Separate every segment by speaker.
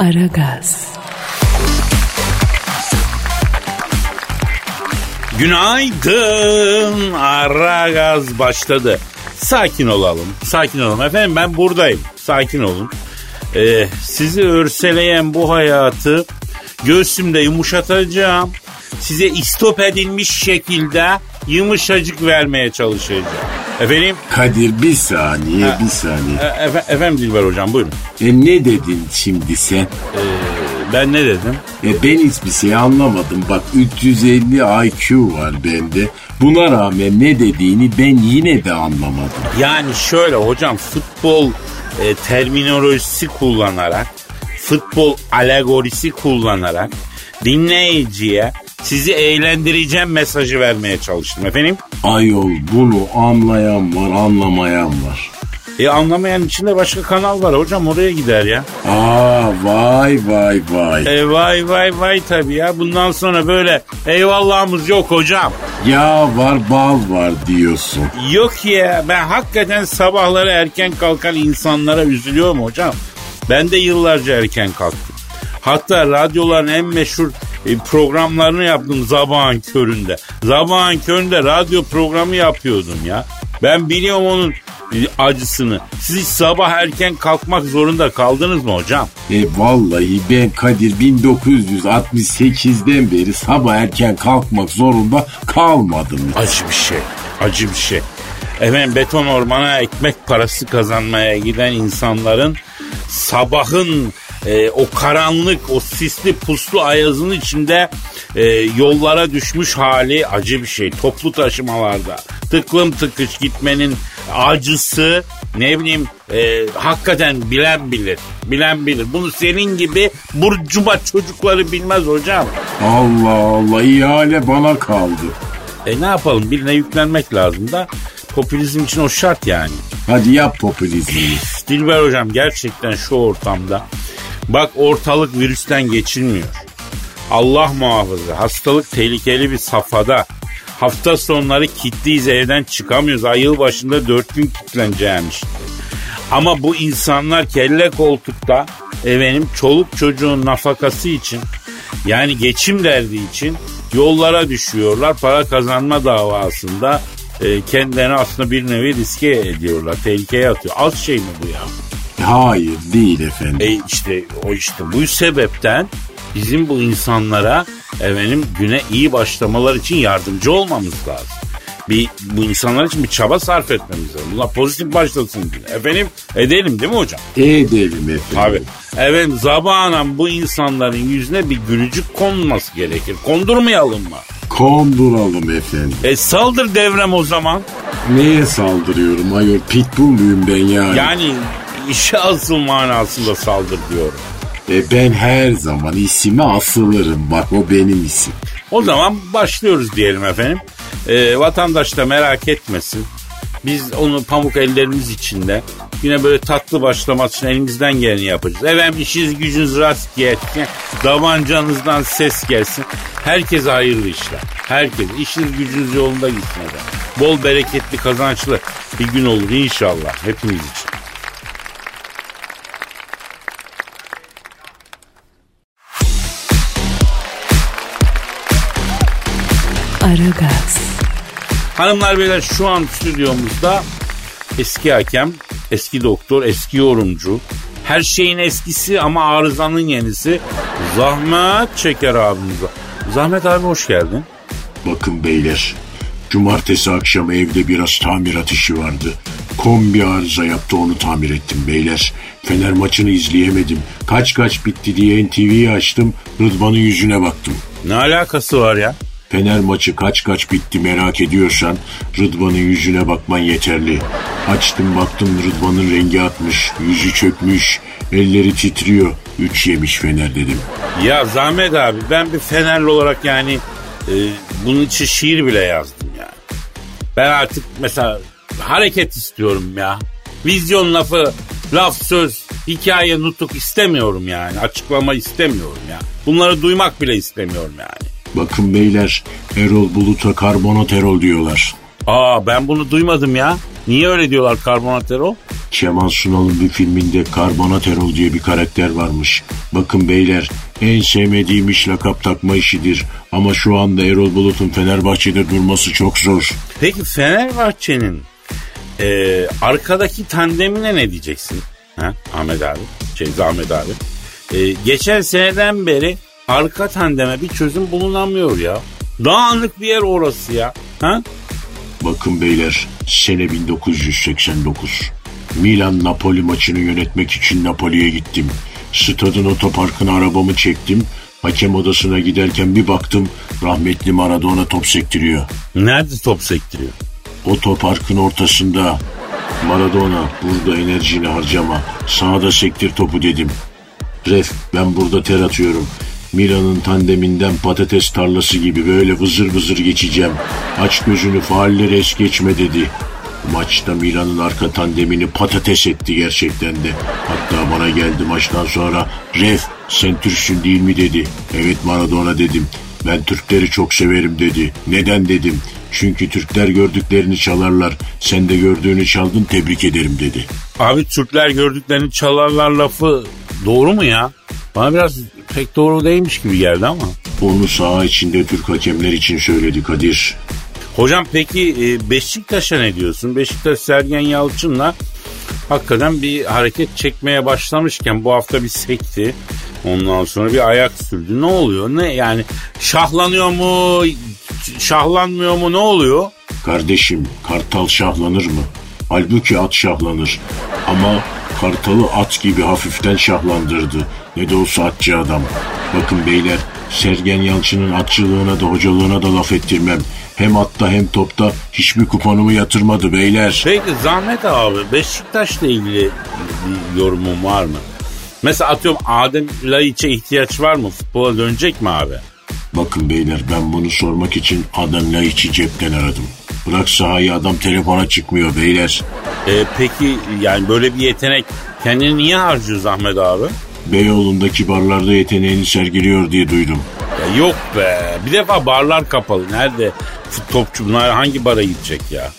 Speaker 1: Aragaz.
Speaker 2: Günaydın. Ara gaz başladı. Sakin olalım. Sakin olalım. Efendim ben buradayım. Sakin olun. Ee, sizi örseleyen bu hayatı göğsümde yumuşatacağım. Size istop edilmiş şekilde yumuşacık vermeye çalışacağım. Efendim?
Speaker 3: Kadir bir saniye
Speaker 2: Ha.
Speaker 3: bir saniye.
Speaker 2: E, efe- efendim Dilber hocam buyurun.
Speaker 3: E ne dedin şimdi sen?
Speaker 2: Ben ne dedim?
Speaker 3: E ben hiçbir şey anlamadım. Bak 350 IQ var bende. Buna rağmen ne dediğini ben yine de anlamadım.
Speaker 2: Yani şöyle hocam futbol e, terminolojisi kullanarak, futbol alegorisi kullanarak dinleyiciye sizi eğlendireceğim mesajı vermeye çalıştım efendim.
Speaker 3: Ayol bunu anlayan var anlamayan var.
Speaker 2: E anlamayan için de başka kanal var hocam oraya gider ya.
Speaker 3: Aa vay vay vay.
Speaker 2: E vay vay vay tabii ya bundan sonra böyle eyvallahımız yok hocam.
Speaker 3: Ya var bal var diyorsun.
Speaker 2: Yok ya ben hakikaten sabahları erken kalkan insanlara üzülüyorum hocam. Ben de yıllarca erken kalktım. Hatta radyoların en meşhur e, programlarını yaptım zabağın köründe. Zabağın köründe radyo programı yapıyordum ya. Ben biliyorum onun e, acısını. Siz hiç sabah erken kalkmak zorunda kaldınız mı hocam?
Speaker 3: E vallahi ben Kadir 1968'den beri sabah erken kalkmak zorunda kalmadım.
Speaker 2: Acı bir şey. Acı bir şey. Efendim beton ormana ekmek parası kazanmaya giden insanların sabahın e, o karanlık, o sisli puslu ayazın içinde e, yollara düşmüş hali acı bir şey. Toplu taşımalarda tıklım tıkış gitmenin acısı ne bileyim e, hakikaten bilen bilir. Bilen bilir. Bunu senin gibi burcuba çocukları bilmez hocam.
Speaker 3: Allah Allah ihale bana kaldı.
Speaker 2: E ne yapalım birine yüklenmek lazım da popülizm için o şart yani.
Speaker 3: Hadi yap popülizmi.
Speaker 2: Dilber hocam gerçekten şu ortamda bak ortalık virüsten geçilmiyor. Allah muhafaza hastalık tehlikeli bir safhada. Hafta sonları kitliyiz evden çıkamıyoruz. Ay yıl başında dört gün kilitleneceğim işte. Ama bu insanlar kelle koltukta efendim çoluk çocuğun nafakası için yani geçim derdi için yollara düşüyorlar. Para kazanma davasında e, kendilerini aslında bir nevi riske ediyorlar. Tehlikeye atıyor. Az şey mi bu ya?
Speaker 3: Hayır değil efendim.
Speaker 2: E işte o işte bu sebepten bizim bu insanlara efendim güne iyi başlamalar için yardımcı olmamız lazım. Bir, bu insanlar için bir çaba sarf etmemiz lazım. Bunlar pozitif başlasın güne. Efendim edelim değil mi hocam?
Speaker 3: Edelim efendim.
Speaker 2: Abi efendim zabanan bu insanların yüzüne bir gülücük konması gerekir. Kondurmayalım mı?
Speaker 3: Konduralım efendim.
Speaker 2: E saldır devrem o zaman.
Speaker 3: Neye saldırıyorum ayol? Pitbull muyum ben yani?
Speaker 2: Yani işe asıl manasında saldır diyorum.
Speaker 3: E ben her zaman isime asılırım. Bak o benim isim.
Speaker 2: O zaman başlıyoruz diyelim efendim. Ee, vatandaş da merak etmesin. Biz onu pamuk ellerimiz içinde yine böyle tatlı başlamak için elimizden geleni yapacağız. Efendim işiniz gücünüz rast gelsin. Davancanızdan ses gelsin. Herkese hayırlı işler. Herkes işiniz gücünüz yolunda gitsin efendim. Bol bereketli kazançlı bir gün olur inşallah hepimiz için.
Speaker 1: Aragaz.
Speaker 2: Hanımlar beyler şu an stüdyomuzda eski hakem, eski doktor, eski yorumcu, her şeyin eskisi ama arızanın yenisi Zahmet Çeker abimiz var. Zahmet abi hoş geldin.
Speaker 3: Bakın beyler. Cumartesi akşam evde biraz tamirat işi vardı. Kombi arıza yaptı onu tamir ettim beyler. Fener maçını izleyemedim. Kaç kaç bitti diye NTV'yi açtım. Rıdvan'ın yüzüne baktım.
Speaker 2: Ne alakası var ya?
Speaker 3: Fener maçı kaç kaç bitti merak ediyorsan Rıdvan'ın yüzüne bakman yeterli. Açtım baktım Rıdvan'ın rengi atmış, yüzü çökmüş, elleri titriyor. Üç yemiş Fener dedim.
Speaker 2: Ya Zahmet abi ben bir Fenerli olarak yani e, bunun için şiir bile yazdım yani. Ben artık mesela hareket istiyorum ya. Vizyon lafı, laf söz, hikaye nutuk istemiyorum yani. Açıklama istemiyorum ya. Bunları duymak bile istemiyorum yani.
Speaker 3: Bakın beyler Erol Bulut'a karbonat Erol diyorlar.
Speaker 2: Aa ben bunu duymadım ya. Niye öyle diyorlar karbonatero?
Speaker 3: Kemal Sunal'ın bir filminde Karbonat Erol diye bir karakter varmış. Bakın beyler en sevmediğim iş lakap takma işidir. Ama şu anda Erol Bulut'un Fenerbahçe'de durması çok zor.
Speaker 2: Peki Fenerbahçe'nin e, arkadaki tandemine ne diyeceksin? Ha? Ahmet abi, şey Ahmet abi. E, geçen seneden beri arka tandeme bir çözüm bulunamıyor ya. Dağınık bir yer orası ya. Ha?
Speaker 3: Bakın beyler sene 1989. Milan Napoli maçını yönetmek için Napoli'ye gittim. Stadın otoparkına arabamı çektim. Hakem odasına giderken bir baktım rahmetli Maradona top sektiriyor.
Speaker 2: Nerede top sektiriyor?
Speaker 3: Otoparkın ortasında. Maradona burada enerjini harcama. Sağda sektir topu dedim. Ref ben burada ter atıyorum. Milan'ın tandeminden patates tarlası gibi böyle vızır vızır geçeceğim. Aç gözünü faalleri es geçme dedi. Maçta Milan'ın arka tandemini patates etti gerçekten de. Hatta bana geldi maçtan sonra Ref sen Türksün değil mi dedi. Evet Maradona dedim. Ben Türkleri çok severim dedi. Neden dedim. Çünkü Türkler gördüklerini çalarlar. Sen de gördüğünü çaldın tebrik ederim dedi.
Speaker 2: Abi Türkler gördüklerini çalarlar lafı doğru mu ya? Bana biraz pek doğru değilmiş gibi geldi ama.
Speaker 3: Onu saha içinde Türk hakemler için söyledi Kadir.
Speaker 2: Hocam peki e, Beşiktaş'a ne diyorsun? Beşiktaş Sergen Yalçın'la hakikaten bir hareket çekmeye başlamışken bu hafta bir sekti. Ondan sonra bir ayak sürdü. Ne oluyor? Ne yani şahlanıyor mu? Şahlanmıyor mu? Ne oluyor?
Speaker 3: Kardeşim kartal şahlanır mı? Halbuki at şahlanır. Ama kartalı at gibi hafiften şahlandırdı. Ne de olsa atçı adam. Bakın beyler Sergen Yalçın'ın atçılığına da hocalığına da laf ettirmem. Hem atta hem topta hiçbir kuponumu yatırmadı beyler.
Speaker 2: Peki Zahmet abi Beşiktaş'la ilgili bir yorumun var mı? Mesela atıyorum Adem Laiç'e ihtiyaç var mı? Futbola dönecek mi abi?
Speaker 3: Bakın beyler ben bunu sormak için Adem Laiç'i cepten aradım. Bırak sahayı adam telefona çıkmıyor beyler.
Speaker 2: E, peki yani böyle bir yetenek kendini niye harcıyor Zahmet abi?
Speaker 3: Beyoğlu'ndaki barlarda yeteneğini sergiliyor diye duydum.
Speaker 2: Ya yok be. Bir defa barlar kapalı. Nerede topçu bunlar hangi bara gidecek ya?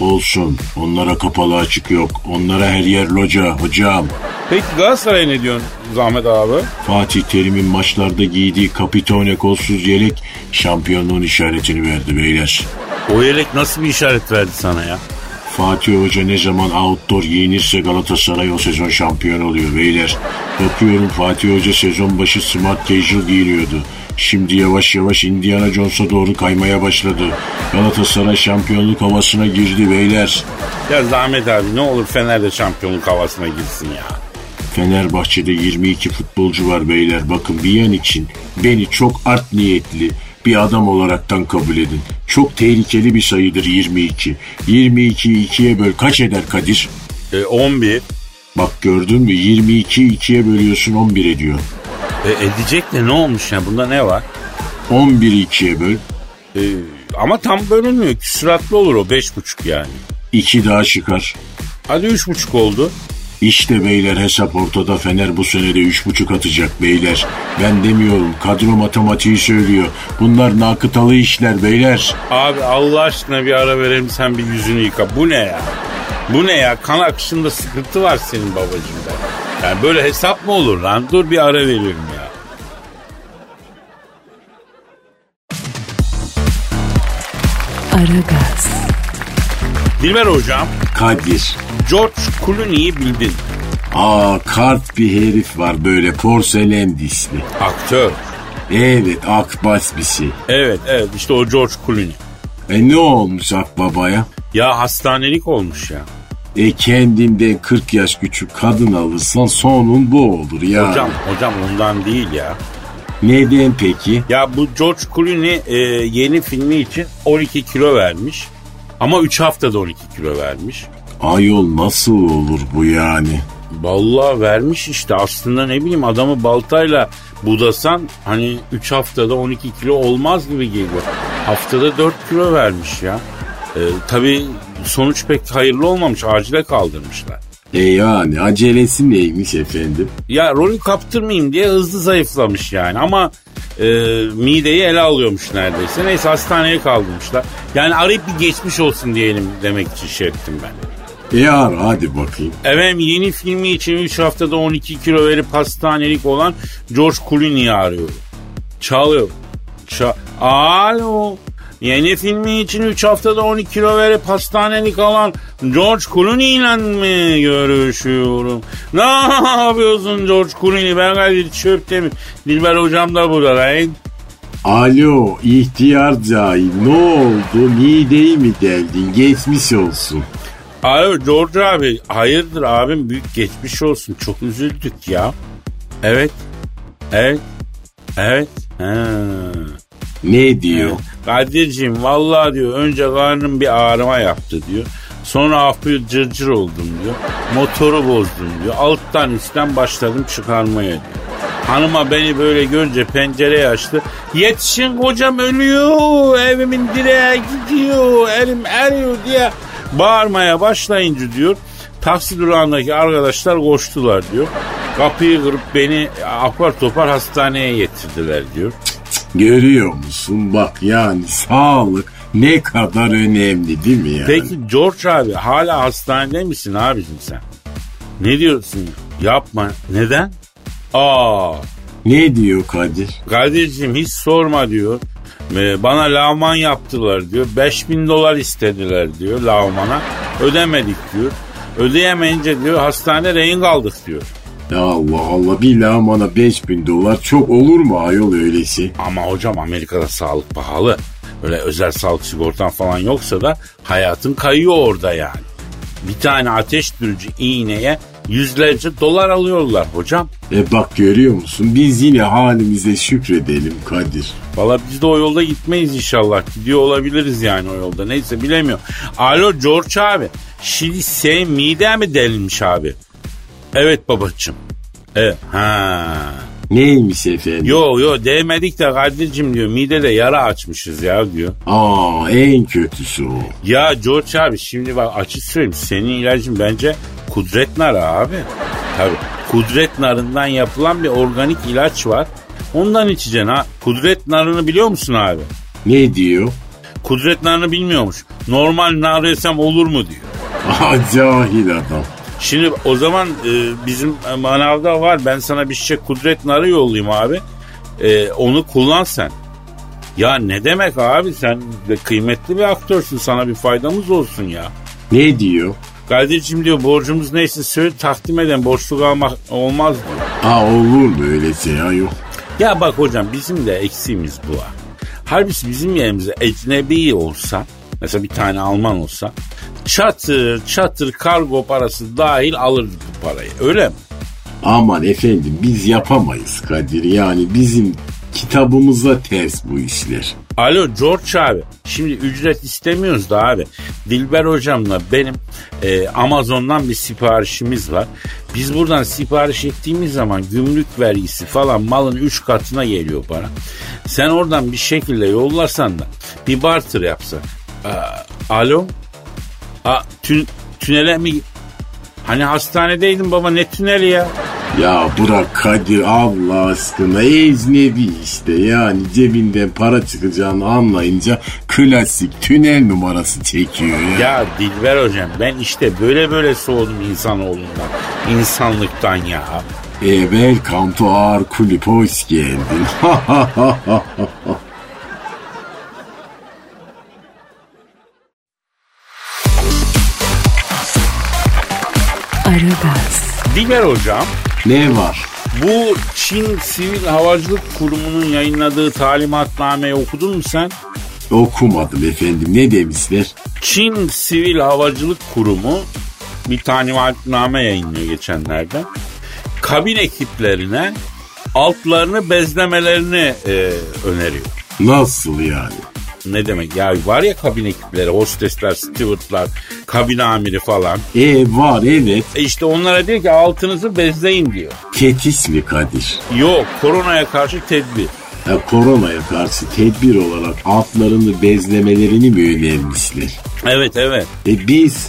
Speaker 3: Olsun. Onlara kapalı açık yok. Onlara her yer loca hocam.
Speaker 2: Peki Galatasaray'a ne diyorsun Zahmet abi?
Speaker 3: Fatih Terim'in maçlarda giydiği kapitone kolsuz yelek şampiyonluğun işaretini verdi beyler.
Speaker 2: O yelek nasıl bir işaret verdi sana ya?
Speaker 3: Fatih Hoca ne zaman outdoor giyinirse Galatasaray o sezon şampiyon oluyor beyler. Bakıyorum Fatih Hoca sezon başı smart casual giyiniyordu. Şimdi yavaş yavaş Indiana Jones'a doğru kaymaya başladı. Galatasaray şampiyonluk havasına girdi beyler.
Speaker 2: Ya Zahmet abi ne olur Fener'de şampiyonluk havasına girsin ya.
Speaker 3: Fenerbahçe'de 22 futbolcu var beyler. Bakın bir yan için beni çok art niyetli bir adam olaraktan kabul edin. Çok tehlikeli bir sayıdır 22. 22'yi ikiye böl kaç eder Kadir?
Speaker 2: E, 11.
Speaker 3: Bak gördün mü 22'yi ikiye bölüyorsun 11 ediyor.
Speaker 2: E, edecek de ne olmuş ya bunda ne var?
Speaker 3: 11'i ikiye böl.
Speaker 2: E, ama tam bölünmüyor. Küsuratlı olur o 5,5 yani.
Speaker 3: 2 daha çıkar.
Speaker 2: Hadi 3,5 oldu.
Speaker 3: İşte beyler hesap ortada Fener bu senede 3.5 atacak beyler. Ben demiyorum kadro matematiği söylüyor. Bunlar nakıtalı işler beyler.
Speaker 2: Abi Allah aşkına bir ara verelim sen bir yüzünü yıka. Bu ne ya? Bu ne ya? Kan akışında sıkıntı var senin babacığım da. Yani böyle hesap mı olur lan? Dur bir ara veriyorum ya.
Speaker 1: Aragaz,
Speaker 2: Dilber hocam,
Speaker 3: Kadir.
Speaker 2: George Clooney'i bildin.
Speaker 3: Aa kart bir herif var böyle porselen dişli.
Speaker 2: Aktör.
Speaker 3: Evet akbas bir şey.
Speaker 2: Evet evet işte o George Clooney.
Speaker 3: E ne olmuş akbabaya?
Speaker 2: Ya hastanelik olmuş ya.
Speaker 3: E kendinden 40 yaş küçük kadın alırsan sonun bu olur ya.
Speaker 2: Hocam hocam ondan değil ya.
Speaker 3: Neden peki?
Speaker 2: Ya bu George Clooney e, yeni filmi için 12 kilo vermiş. Ama 3 haftada 12 kilo vermiş.
Speaker 3: Ayol nasıl olur bu yani?
Speaker 2: Vallahi vermiş işte aslında ne bileyim adamı baltayla budasan hani 3 haftada 12 kilo olmaz gibi geliyor. Haftada 4 kilo vermiş ya. Ee, tabii sonuç pek hayırlı olmamış acile kaldırmışlar.
Speaker 3: E yani acelesi neymiş efendim?
Speaker 2: Ya rolü kaptırmayayım diye hızlı zayıflamış yani ama e, mideyi ele alıyormuş neredeyse. Neyse hastaneye kaldırmışlar. Yani arayıp bir geçmiş olsun diyelim demek için şey ettim ben.
Speaker 3: Ara hadi bakayım.
Speaker 2: Efendim yeni filmi için 3 haftada 12 kilo verip hastanelik olan George Clooney'i arıyorum. Çalıyor. Ça Alo. Yeni filmi için 3 haftada 12 kilo verip hastanelik alan George Clooney ile mi görüşüyorum? Ne yapıyorsun George Clooney? Ben Kadir Çöptemir. Dilber hocam da burada lan.
Speaker 3: Alo ihtiyar cahil ne oldu mideyi mi deldin geçmiş olsun.
Speaker 2: Alo George abi hayırdır abim büyük geçmiş olsun çok üzüldük ya. Evet. Evet. Evet. Ha.
Speaker 3: Ne diyor?
Speaker 2: Kadir'cim vallahi diyor önce karnım bir ağrıma yaptı diyor. Sonra hafif cırcır oldum diyor. Motoru bozdum diyor. Alttan üstten başladım çıkarmaya diyor. Hanıma beni böyle görünce pencereye açtı. Yetişin kocam ölüyor. Evimin direğe gidiyor. Elim eriyor diye bağırmaya başlayınca diyor. Taksi durağındaki arkadaşlar koştular diyor. Kapıyı kırıp beni apar topar hastaneye getirdiler diyor.
Speaker 3: Görüyor musun bak yani sağlık ne kadar önemli değil mi yani?
Speaker 2: Peki George abi hala hastanede misin abicim sen? Ne diyorsun? Yapma. Neden? Aa,
Speaker 3: Ne diyor Kadir?
Speaker 2: Kadir'cim hiç sorma diyor. Ee, Bana lavman yaptılar diyor. 5000 dolar istediler diyor lavmana. Ödemedik diyor. Ödeyemeyince diyor hastanede rehin kaldık diyor.
Speaker 3: Ya Allah Allah bir lamana 5000 dolar çok olur mu ayol öylesi?
Speaker 2: Ama hocam Amerika'da sağlık pahalı. Öyle özel sağlık sigortan falan yoksa da hayatın kayıyor orada yani. Bir tane ateş durucu iğneye yüzlerce dolar alıyorlar hocam.
Speaker 3: E bak görüyor musun biz yine halimize şükredelim Kadir.
Speaker 2: Valla biz de o yolda gitmeyiz inşallah. Gidiyor olabiliriz yani o yolda. Neyse bilemiyorum. Alo George abi. Şimdi senin mide mi delinmiş abi? Evet babacığım. Evet. Ha.
Speaker 3: Neymiş efendim?
Speaker 2: Yo yo değmedik de Kadir'cim diyor. Midede yara açmışız ya diyor.
Speaker 3: Aa en kötüsü o.
Speaker 2: Ya George abi şimdi bak açık söyleyeyim. Senin ilacın bence kudret narı abi. Tabii. Kudret narından yapılan bir organik ilaç var. Ondan içeceksin ha. Kudret narını biliyor musun abi?
Speaker 3: Ne diyor?
Speaker 2: Kudret narını bilmiyormuş. Normal nar yesem olur mu diyor.
Speaker 3: Aa cahil adam.
Speaker 2: Şimdi o zaman e, bizim manavda var. Ben sana bir şişe kudret narı yollayayım abi. E, onu kullan sen. Ya ne demek abi sen de kıymetli bir aktörsün. Sana bir faydamız olsun ya.
Speaker 3: Ne diyor?
Speaker 2: Kadir'cim diyor borcumuz neyse söyle takdim eden borçluk almak olmaz diyor.
Speaker 3: Aa olur mu öylesi ya yok.
Speaker 2: Ya bak hocam bizim de eksiğimiz bu. Halbuki bizim yerimize ecnebi olsa mesela bir tane Alman olsa çatır çatır kargo parası dahil alırdı bu parayı öyle mi?
Speaker 3: Aman efendim biz yapamayız Kadir. Yani bizim kitabımıza ters bu işler.
Speaker 2: Alo George abi. Şimdi ücret istemiyoruz da abi. Dilber hocamla benim e, Amazon'dan bir siparişimiz var. Biz buradan sipariş ettiğimiz zaman gümrük vergisi falan malın 3 katına geliyor para. Sen oradan bir şekilde yollarsan da bir barter yapsan. Aa, alo? Aa, tün, tünele mi? Hani hastanedeydin baba ne tüneli ya?
Speaker 3: Ya bırak Kadir Allah aşkına ecnebi işte yani cebinden para çıkacağını anlayınca klasik tünel numarası çekiyor ya.
Speaker 2: Ya Dilber hocam ben işte böyle böyle soğudum insanoğlundan, insanlıktan ya.
Speaker 3: E, welcome to our kulüp hoş geldin.
Speaker 2: Dilber hocam
Speaker 3: ne var?
Speaker 2: bu Çin Sivil Havacılık Kurumu'nun yayınladığı talimatnameyi okudun mu sen?
Speaker 3: Okumadım efendim ne demişler?
Speaker 2: Çin Sivil Havacılık Kurumu bir talimatname yayınlıyor geçenlerde. Kabin ekiplerine altlarını bezlemelerini e, öneriyor.
Speaker 3: Nasıl yani?
Speaker 2: Ne demek ya var ya kabin ekipleri hostesler, stewardlar, kabin amiri falan.
Speaker 3: E var evet.
Speaker 2: E işte onlara diyor ki altınızı bezleyin diyor.
Speaker 3: Tetis mi Kadir?
Speaker 2: Yok koronaya karşı tedbir.
Speaker 3: Ya koronaya karşı tedbir olarak altlarını bezlemelerini mi önermişler?
Speaker 2: Evet evet.
Speaker 3: E biz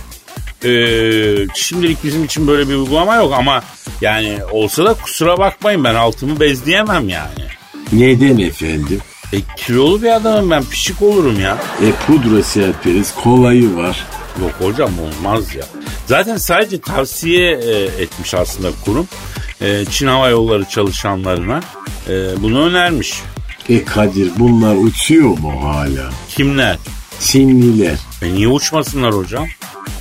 Speaker 2: Ee, şimdilik bizim için böyle bir uygulama yok ama yani olsa da kusura bakmayın ben altımı bezleyemem yani.
Speaker 3: Neden efendim?
Speaker 2: E kilolu bir adamım ben pişik olurum ya.
Speaker 3: E pudra serperiz kolayı var.
Speaker 2: Yok hocam olmaz ya. Zaten sadece tavsiye e, etmiş aslında kurum. E, Çin Hava Yolları çalışanlarına e, bunu önermiş.
Speaker 3: E Kadir bunlar uçuyor mu hala?
Speaker 2: Kimler?
Speaker 3: Çinliler.
Speaker 2: E niye uçmasınlar hocam?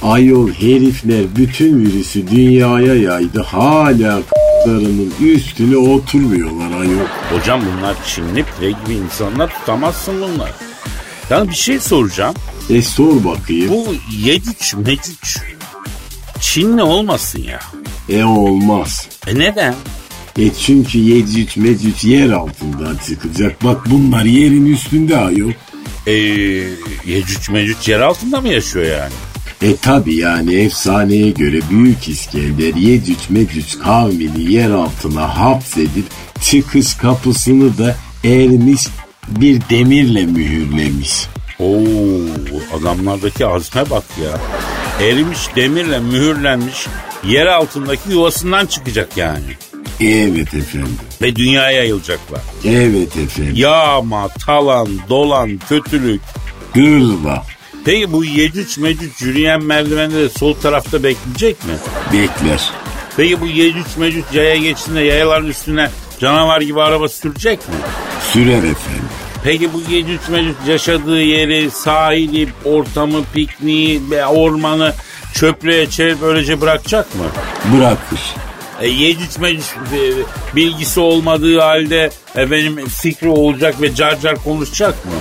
Speaker 3: Ayol herifler bütün virüsü dünyaya yaydı. Hala k***larının üstüne oturmuyorlar ayol.
Speaker 2: Hocam bunlar Çinli pire gibi insanlar tutamazsın bunlar. Yani bir şey soracağım.
Speaker 3: E sor bakayım.
Speaker 2: Bu Yecüc Mecüc Çinli olmasın ya.
Speaker 3: E olmaz.
Speaker 2: E neden?
Speaker 3: E çünkü Yecüc Mecüc yer altından çıkacak. Bak bunlar yerin üstünde ayol.
Speaker 2: E, Yecüc Mecüc yer altında mı yaşıyor yani?
Speaker 3: E tabi yani efsaneye göre Büyük İskender Yecüc Mecüc kavmini yer altına hapsedip çıkış kapısını da ermiş bir demirle mühürlemiş.
Speaker 2: Oo, adamlardaki azme bak ya. Erimiş demirle mühürlenmiş yer altındaki yuvasından çıkacak yani.
Speaker 3: Evet efendim.
Speaker 2: Ve dünyaya yayılacaklar.
Speaker 3: Evet efendim.
Speaker 2: Yağma, talan, dolan, kötülük.
Speaker 3: Gırla.
Speaker 2: Peki bu Yecüc Mecüc yürüyen merdivende de sol tarafta bekleyecek mi?
Speaker 3: Bekler.
Speaker 2: Peki bu Yecüc Mecüc yaya geçtiğinde yayaların üstüne canavar gibi araba sürecek mi?
Speaker 3: Sürer efendim.
Speaker 2: Peki bu Yecüc Mecüc yaşadığı yeri, sahili, ortamı, pikniği, ormanı çöplüğe çevirip öylece bırakacak mı?
Speaker 3: Bırakır.
Speaker 2: E, Yecüc Mecüc e, bilgisi olmadığı halde efendim fikri olacak ve car car konuşacak mı?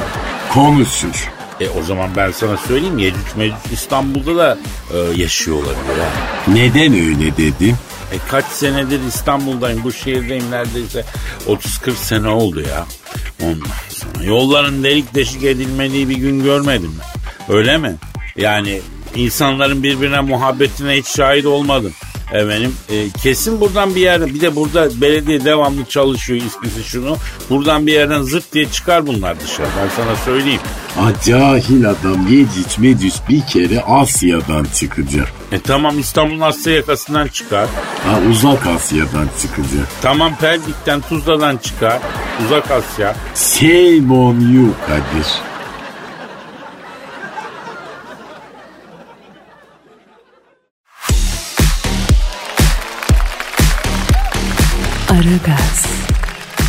Speaker 3: Konuşur.
Speaker 2: E o zaman ben sana söyleyeyim Yecüc Mecüc İstanbul'da da e, yaşıyor olabilir ha.
Speaker 3: Neden öyle dedim?
Speaker 2: E kaç senedir İstanbul'dayım, bu şehirdeyim neredeyse 30-40 sene oldu ya. Ondan sonra yolların delik deşik edilmediği bir gün görmedim ben. Öyle mi? Yani insanların birbirine muhabbetine hiç şahit olmadım. Efendim e, kesin buradan bir yerden bir de burada belediye devamlı çalışıyor iskisi şunu. Buradan bir yerden zırt diye çıkar bunlar dışarı ben sana söyleyeyim.
Speaker 3: Ah cahil adam Yecüc Mecüc bir kere Asya'dan çıkacak.
Speaker 2: E tamam İstanbul'un Asya yakasından çıkar.
Speaker 3: Ha uzak Asya'dan çıkacak.
Speaker 2: Tamam Pendik'ten Tuzla'dan çıkar. Uzak Asya.
Speaker 3: Shame on you Kadir.
Speaker 1: Aragaz,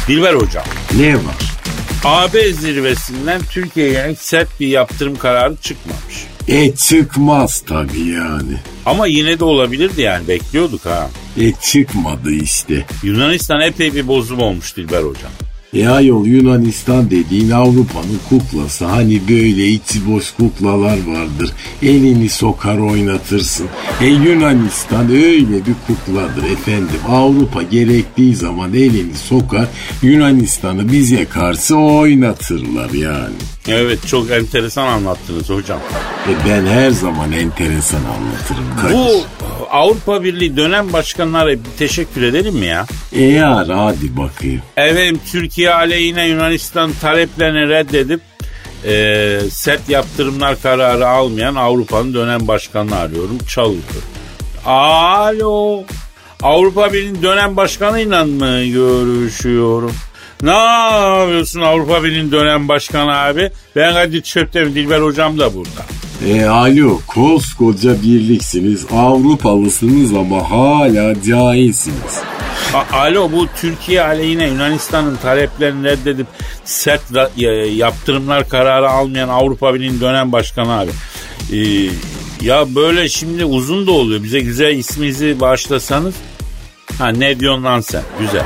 Speaker 2: Dilber hocam.
Speaker 3: Ne var?
Speaker 2: AB zirvesinden Türkiye'ye yönelik sert bir yaptırım kararı çıkmamış.
Speaker 3: E çıkmaz tabii yani.
Speaker 2: Ama yine de olabilirdi yani bekliyorduk ha.
Speaker 3: E çıkmadı işte.
Speaker 2: Yunanistan epey bir bozum olmuş Dilber hocam.
Speaker 3: E ayol Yunanistan dediğin Avrupa'nın kuklası. Hani böyle içi boş kuklalar vardır. Elini sokar oynatırsın. E Yunanistan öyle bir kukladır efendim. Avrupa gerektiği zaman elini sokar. Yunanistan'ı bize karşı oynatırlar yani.
Speaker 2: Evet çok enteresan anlattınız hocam.
Speaker 3: E ben her zaman enteresan anlatırım. Kadir.
Speaker 2: Bu Avrupa Birliği dönem başkanlara bir teşekkür edelim mi ya?
Speaker 3: E yar hadi bakayım.
Speaker 2: Efendim Türkiye aleyhine Yunanistan taleplerini reddedip e, sert yaptırımlar kararı almayan Avrupa'nın dönem başkanını arıyorum. Çalıyor. Alo. Avrupa Birliği dönem başkanıyla mı görüşüyorum? Ne yapıyorsun Avrupa Birliği dönem başkanı abi? Ben Kadir Çöptem, Dilber hocam da burada.
Speaker 3: E alo koskoca birliksiniz Avrupalısınız ama hala cahilsiniz.
Speaker 2: A- Alo bu Türkiye aleyhine Yunanistan'ın taleplerini reddedip sert ra- ya- yaptırımlar kararı almayan Avrupa Birliği'nin dönem başkanı abi. Ee, ya böyle şimdi uzun da oluyor. Bize güzel isminizi bağışlasanız. Ha ne diyorsun lan sen? Güzel.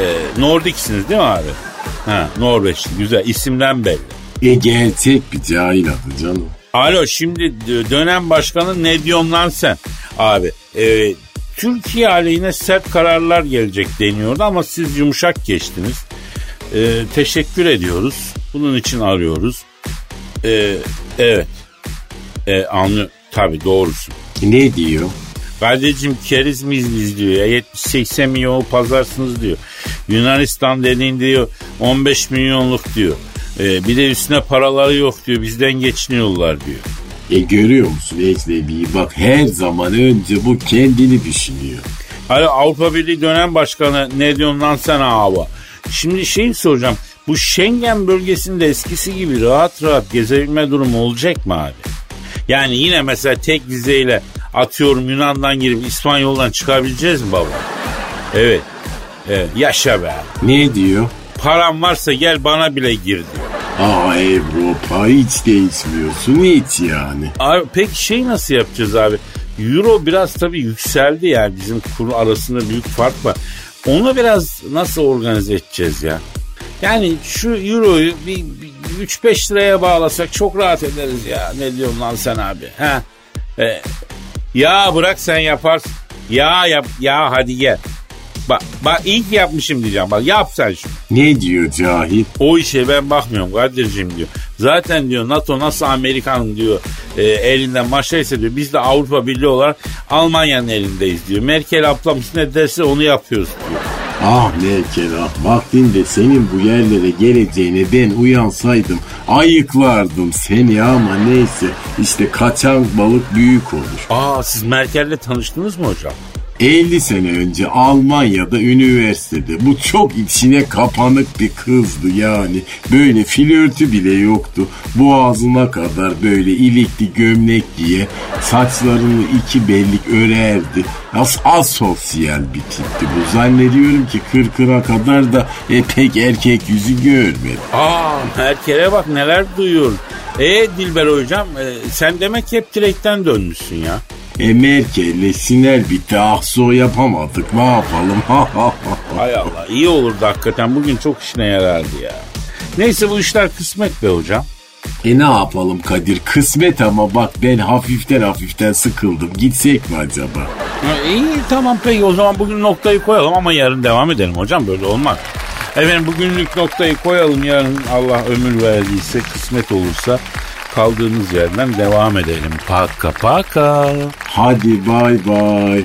Speaker 2: Ee, Nordic'siniz değil mi abi? Ha Norveçli. Güzel. isimden belli.
Speaker 3: E gerçek bir cahil adı canım.
Speaker 2: Alo şimdi dönem başkanı ne diyorsun lan sen? Abi e, Türkiye aleyhine sert kararlar gelecek deniyordu ama siz yumuşak geçtiniz. E, teşekkür ediyoruz. Bunun için arıyoruz. E, evet. E, anlıyor. Tabii doğrusun.
Speaker 3: Ne diyor?
Speaker 2: Kardeşim keriz miyiz biz diyor ya 70-80 milyonu pazarsınız diyor. Yunanistan dediğin diyor 15 milyonluk diyor. E, bir de üstüne paraları yok diyor bizden geçiniyorlar diyor.
Speaker 3: E görüyor musun ecnebiyi? Bak her zaman önce bu kendini düşünüyor.
Speaker 2: Alo Avrupa Birliği dönem başkanı ne diyorsun lan sen abi? Şimdi şey soracağım. Bu Schengen bölgesinde eskisi gibi rahat rahat gezebilme durumu olacak mı abi? Yani yine mesela tek vizeyle atıyorum Yunan'dan girip İspanyol'dan çıkabileceğiz mi baba? Evet. Evet yaşa be.
Speaker 3: Ne diyor?
Speaker 2: Param varsa gel bana bile gir diyor.
Speaker 3: Aa Avrupa hiç değişmiyorsun hiç yani.
Speaker 2: Abi peki şey nasıl yapacağız abi? Euro biraz tabii yükseldi yani bizim kur arasında büyük fark var. Onu biraz nasıl organize edeceğiz ya? Yani şu euroyu bir, bir 3-5 liraya bağlasak çok rahat ederiz ya. Ne diyorsun lan sen abi? Ha? E, ya bırak sen yaparsın. Ya yap ya hadi gel. Bak, bak ilk yapmışım diyeceğim. Bak yap sen şunu.
Speaker 3: Ne diyor cahil?
Speaker 2: O işe ben bakmıyorum Kadir'cim diyor. Zaten diyor NATO nasıl Amerikan diyor e, elinden maşaysa diyor. Biz de Avrupa Birliği olarak Almanya'nın elindeyiz diyor. Merkel ablamız ne derse onu yapıyoruz diyor.
Speaker 3: Ah Merkel ah vaktinde senin bu yerlere geleceğine ben uyansaydım ayıklardım seni ama neyse işte kaçan balık büyük olur.
Speaker 2: Aa siz Merkel'le tanıştınız mı hocam?
Speaker 3: 50 sene önce Almanya'da üniversitede bu çok içine kapanık bir kızdı yani. Böyle flörtü bile yoktu. Boğazına kadar böyle ilikli gömlek giye saçlarını iki bellik örerdi. As asosyal bir tipti bu. Zannediyorum ki kırkına kadar da e, pek erkek yüzü görmedi.
Speaker 2: Aa Merkel'e bak neler duyuyor. E Dilber hocam e, sen demek hep direkten dönmüşsün ya.
Speaker 3: E Merkel'le sinir bitti. Ah so yapamadık. Ne yapalım?
Speaker 2: Hay Allah iyi olurdu hakikaten bugün çok işine yarardı ya. Neyse bu işler kısmet be hocam.
Speaker 3: E ne yapalım Kadir? Kısmet ama bak ben hafiften hafiften sıkıldım. Gitsek mi acaba?
Speaker 2: Ha, iyi tamam peki o zaman bugün noktayı koyalım ama yarın devam edelim hocam böyle olmaz. Efendim bugünlük noktayı koyalım yarın Allah ömür verdiyse kısmet olursa kaldığımız yerden devam edelim. Paka paka.
Speaker 3: Hadi bay bay.